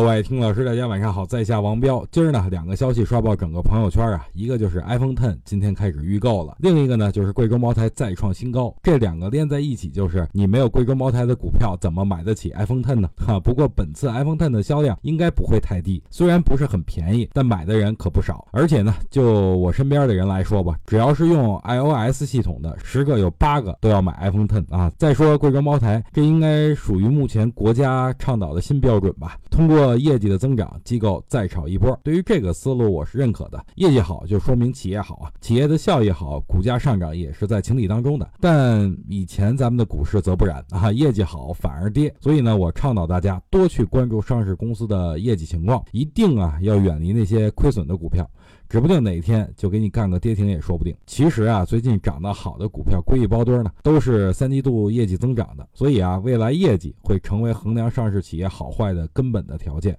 各位听老师，大家晚上好，在下王彪。今儿呢，两个消息刷爆整个朋友圈啊，一个就是 iPhone Ten 今天开始预购了，另一个呢就是贵州茅台再创新高。这两个连在一起，就是你没有贵州茅台的股票，怎么买得起 iPhone Ten 呢？哈，不过本次 iPhone Ten 的销量应该不会太低，虽然不是很便宜，但买的人可不少。而且呢，就我身边的人来说吧，只要是用 iOS 系统的，十个有八个都要买 iPhone Ten 啊。再说贵州茅台，这应该属于目前国家倡导的新标准吧？通过业绩的增长，机构再炒一波。对于这个思路，我是认可的。业绩好就说明企业好啊，企业的效益好，股价上涨也是在情理当中的。但以前咱们的股市则不然啊，业绩好反而跌。所以呢，我倡导大家多去关注上市公司的业绩情况，一定啊要远离那些亏损的股票，指不定哪天就给你干个跌停也说不定。其实啊，最近涨得好的股票归一包堆呢，都是三季度业绩增长的。所以啊，未来业绩会成为衡量上市企业好坏的根本的条件。